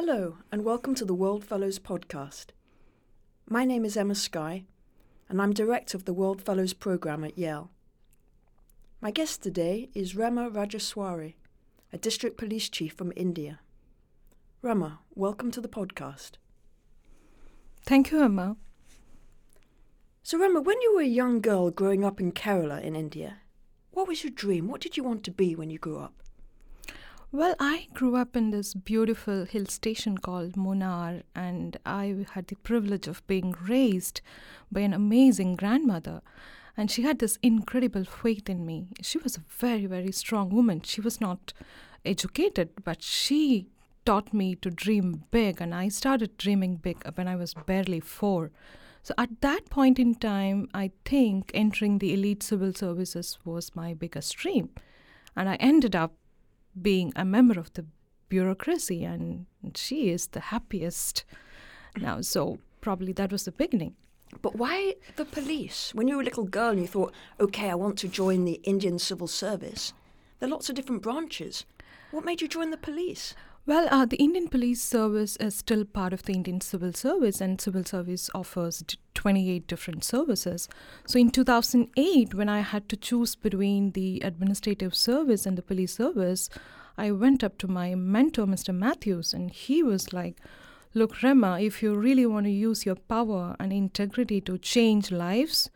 Hello, and welcome to the World Fellows podcast. My name is Emma Sky, and I'm director of the World Fellows program at Yale. My guest today is Rema Rajeshwari, a district police chief from India. Rema, welcome to the podcast. Thank you, Emma. So, Rema, when you were a young girl growing up in Kerala in India, what was your dream? What did you want to be when you grew up? Well, I grew up in this beautiful hill station called Munnar, and I had the privilege of being raised by an amazing grandmother. And she had this incredible faith in me. She was a very, very strong woman. She was not educated, but she taught me to dream big, and I started dreaming big when I was barely four. So at that point in time, I think entering the elite civil services was my biggest dream. And I ended up being a member of the bureaucracy, and she is the happiest now. So probably that was the beginning. But why the police? When you were a little girl and you thought, okay, I want to join the Indian civil service, there are lots of different branches. What made you join the police? Well, uh, the Indian Police Service is still part of the Indian Civil Service, and Civil Service offers 28 different services. So, in 2008, when I had to choose between the Administrative Service and the Police Service, I went up to my mentor, Mr. Matthews, and he was like, Look, Rema, if you really want to use your power and integrity to change lives,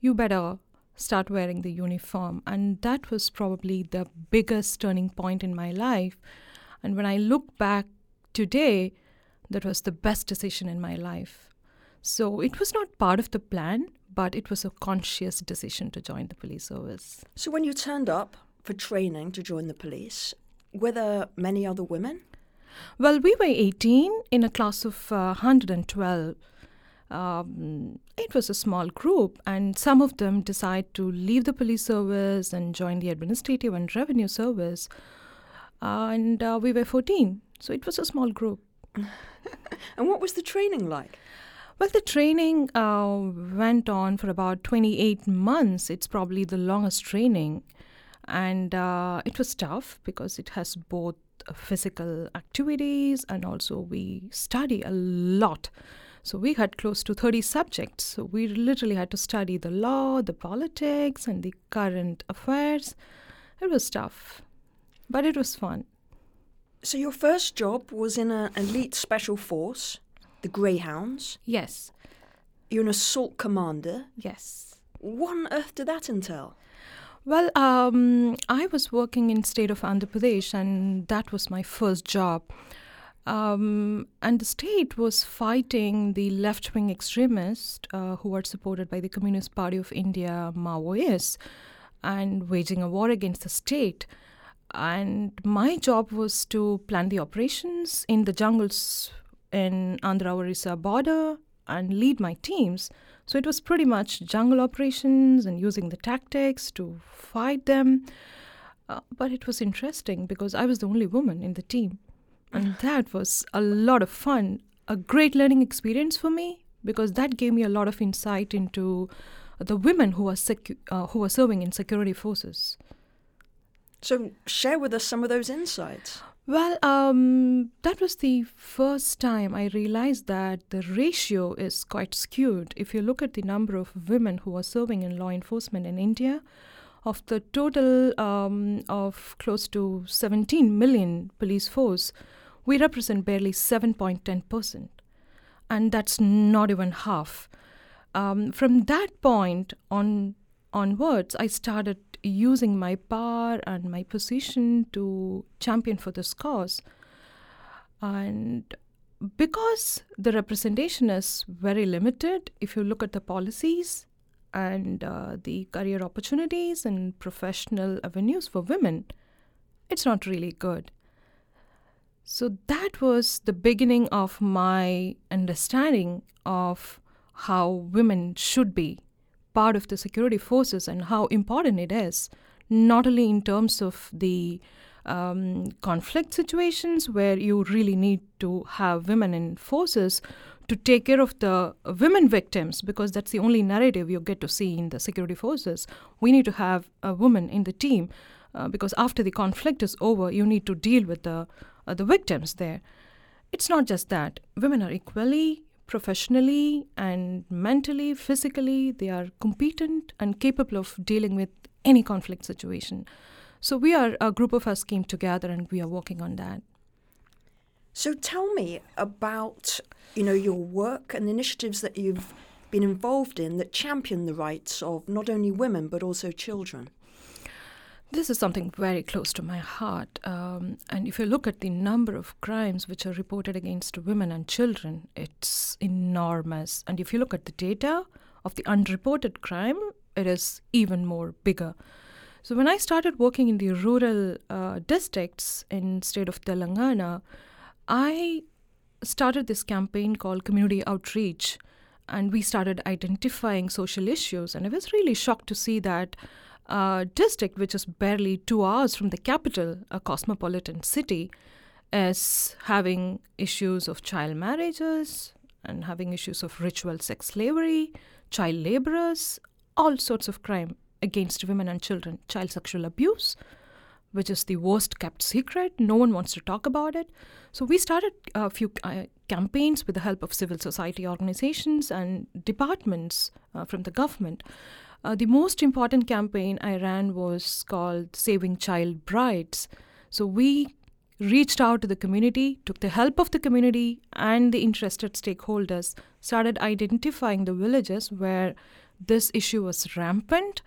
you better start wearing the uniform. And that was probably the biggest turning point in my life and when I look back today, that was the best decision in my life. So it was not part of the plan, but it was a conscious decision to join the police service. So when you turned up for training to join the police, were there many other women? Well, we were 18 in a class of uh, 112. Um, it was a small group, and some of them decided to leave the police service and join the administrative and revenue service and uh, we were 14. So it was a small group. and what was the training like? Well, the training uh, went on for about 28 months. It's probably the longest training. And uh, it was tough because it has both physical activities and also we study a lot. So we had close to 30 subjects. So we literally had to study the law, the politics, and the current affairs. It was tough but it was fun. So your first job was in an elite special force, the Greyhounds. Yes. You're an assault commander. Yes. What on earth did that entail? Well, um, I was working in state of Andhra Pradesh, and that was my first job. Um, and the state was fighting the left wing extremists uh, who were supported by the Communist Party of India, Maoists, and waging a war against the state and my job was to plan the operations in the jungles in Andhra Orissa border and lead my teams. So it was pretty much jungle operations and using the tactics to fight them. Uh, but it was interesting because I was the only woman in the team. And that was a lot of fun, a great learning experience for me because that gave me a lot of insight into the women who are, secu- uh, who are serving in security forces. So, share with us some of those insights. Well, um, that was the first time I realized that the ratio is quite skewed. If you look at the number of women who are serving in law enforcement in India, of the total um, of close to 17 million police force, we represent barely 7.10%. And that's not even half. Um, from that point on onwards, I started using my power and my position to champion for this cause. And because the representation is very limited, if you look at the policies and uh, the career opportunities and professional avenues for women, it's not really good. So that was the beginning of my understanding of how women should be part of the security forces and how important it is, not only in terms of the um, conflict situations where you really need to have women in forces to take care of the women victims because that's the only narrative you get to see in the security forces. We need to have a woman in the team uh, because after the conflict is over, you need to deal with the uh, the victims there. it's not just that. Women are equally, professionally, and mentally, physically, they are competent and capable of dealing with any conflict situation. So we are a group of us came together and we are working on that. So tell me about you know your work and the initiatives that you've been involved in that champion the rights of not only women but also children. This is something very close to my heart. Um, and if you look at the number of crimes which are reported against women and children, it's enormous. And if you look at the data of the unreported crime, it is even more bigger. So when I started working in the rural uh, districts in state of Telangana, I started this campaign called Community Outreach, and we started identifying social issues. And I was really shocked to see that uh, district, which is barely two hours from the capital, a cosmopolitan city, is having issues of child marriages and having issues of ritual sex slavery, child laborers, all sorts of crime against women and children, child sexual abuse, which is the worst kept secret. No one wants to talk about it. So we started a few uh, campaigns with the help of civil society organizations and departments uh, from the government. Uh, the most important campaign I ran was called Saving Child Brides. So we reached out to the community, took the help of the community and the interested stakeholders, started identifying the villages where this issue was rampant.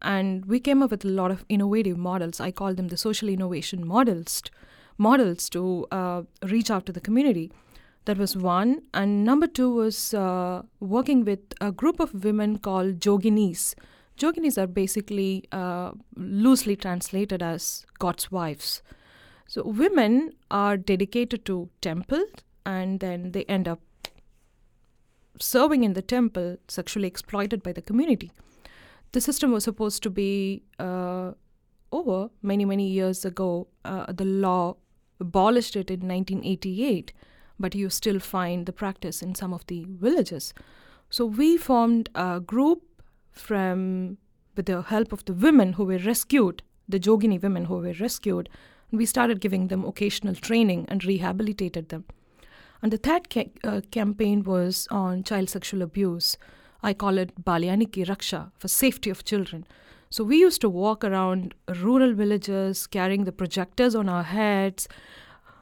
And we came up with a lot of innovative models. I call them the social innovation models, models to uh, reach out to the community. That was one. And number two was uh, working with a group of women called Joginis. Joginis are basically uh, loosely translated as God's wives. So women are dedicated to temple and then they end up serving in the temple, sexually exploited by the community. The system was supposed to be uh, over many, many years ago. Uh, the law abolished it in 1988 but you still find the practice in some of the villages. So we formed a group from with the help of the women who were rescued, the Jogini women who were rescued, and we started giving them occasional training and rehabilitated them. And the third ca- uh, campaign was on child sexual abuse. I call it Balyaniki Raksha for safety of children. So we used to walk around rural villages carrying the projectors on our heads,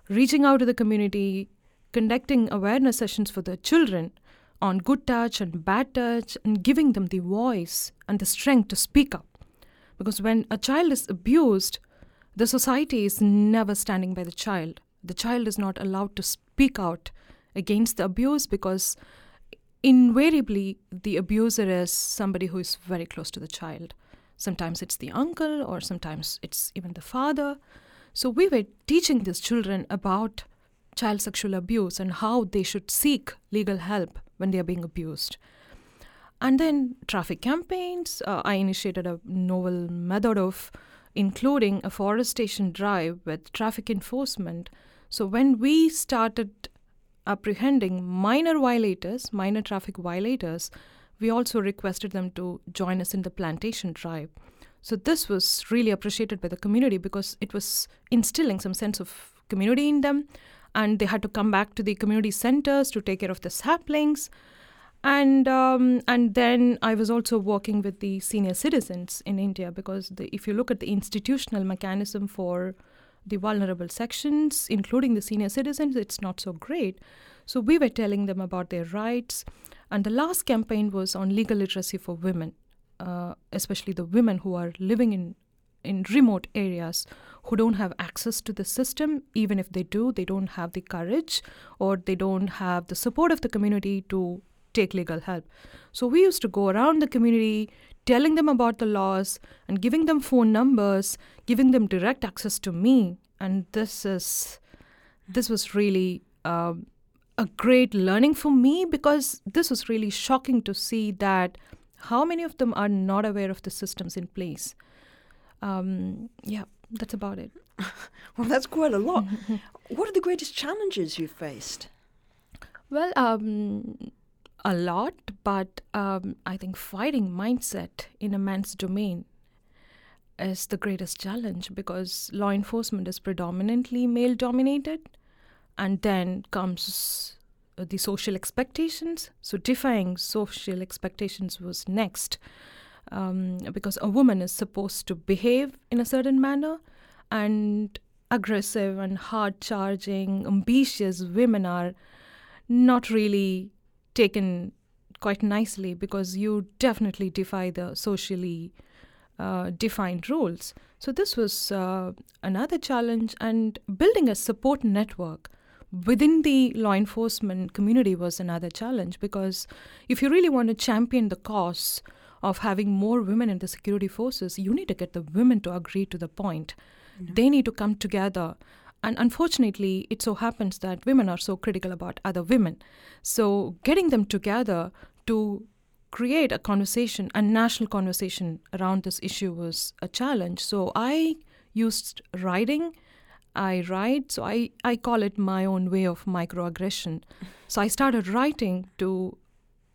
reaching out to the community, conducting awareness sessions for the children on good touch and bad touch and giving them the voice and the strength to speak up. Because when a child is abused, the society is never standing by the child. The child is not allowed to speak out against the abuse because invariably the abuser is somebody who is very close to the child. Sometimes it's the uncle, or sometimes it's even the father. So we were teaching these children about child sexual abuse and how they should seek legal help when they are being abused. And then traffic campaigns. Uh, I initiated a novel method of including a forestation drive with traffic enforcement. So when we started apprehending minor violators, minor traffic violators, we also requested them to join us in the plantation drive. So this was really appreciated by the community because it was instilling some sense of community in them and they had to come back to the community centers to take care of the saplings. And um, and then I was also working with the senior citizens in India because the, if you look at the institutional mechanism for the vulnerable sections, including the senior citizens, it's not so great. So we were telling them about their rights. And the last campaign was on legal literacy for women, uh, especially the women who are living in in remote areas who don't have access to the system. Even if they do, they don't have the courage or they don't have the support of the community to take legal help. So we used to go around the community telling them about the laws and giving them phone numbers, giving them direct access to me. And this is this was really um, a great learning for me because this was really shocking to see that how many of them are not aware of the systems in place um, yeah, that's about it. well, that's quite a lot. what are the greatest challenges you've faced? Well, um, a lot, but um, I think fighting mindset in a man's domain is the greatest challenge because law enforcement is predominantly male dominated. and then comes the social expectations. So, defying social expectations was next. Um, because a woman is supposed to behave in a certain manner, and aggressive and hard charging, ambitious women are not really taken quite nicely because you definitely defy the socially uh, defined rules. So, this was uh, another challenge, and building a support network within the law enforcement community was another challenge because if you really want to champion the cause of having more women in the security forces, you need to get the women to agree to the point. Mm-hmm. They need to come together. And unfortunately, it so happens that women are so critical about other women. So, getting them together to create a conversation, a national conversation around this issue was a challenge. So I used writing. I write, so I, I call it my own way of microaggression. So I started writing to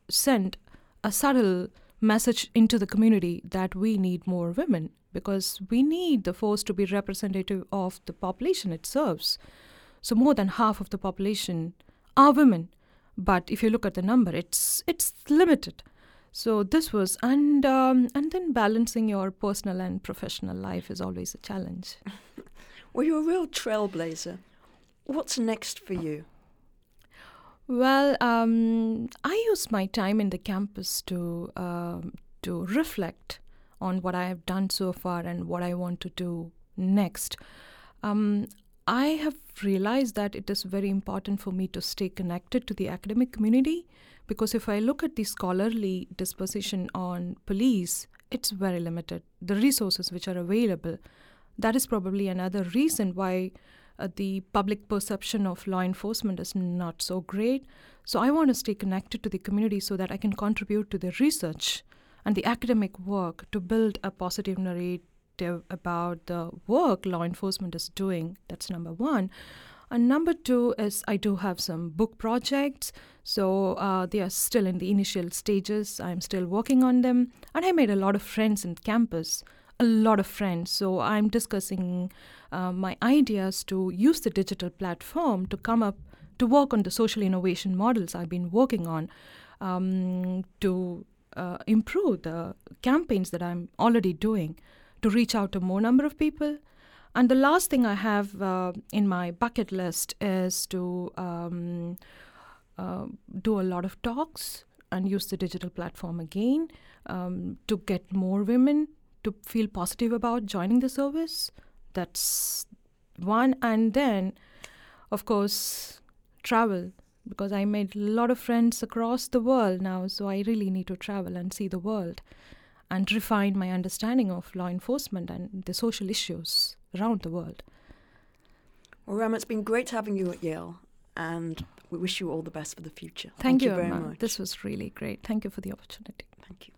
send a subtle message into the community that we need more women because we need the force to be representative of the population it serves. So more than half of the population are women, but if you look at the number, it's it's limited. So this was, and um, and then balancing your personal and professional life is always a challenge. well, you're a real trailblazer. What's next for you? Well, um, I use my time in the campus to um, to reflect on what I have done so far and what I want to do next. Um, I have realized that it is very important for me to stay connected to the academic community because if I look at the scholarly disposition on police, it's very limited. The resources which are available, that is probably another reason why uh, the public perception of law enforcement is not so great. So I want to stay connected to the community so that I can contribute to the research and the academic work to build a positive narrative about the work law enforcement is doing. That's number one. And number two is I do have some book projects. So uh, they are still in the initial stages. I'm still working on them. And I made a lot of friends in campus, a lot of friends. So I'm discussing uh, my ideas to use the digital platform to come up to work on the social innovation models I've been working on um, to uh, improve the campaigns that I'm already doing to reach out to more number of people and the last thing I have uh, in my bucket list is to um, uh, do a lot of talks and use the digital platform again um, to get more women to feel positive about joining the service. That's one. And then, of course, travel because I made a lot of friends across the world now, so I really need to travel and see the world and refine my understanding of law enforcement and the social issues around the world. Well, Rema, it's been great having you at Yale, and we wish you all the best for the future. Thank, Thank you, you very much. This was really great. Thank you for the opportunity. Thank you.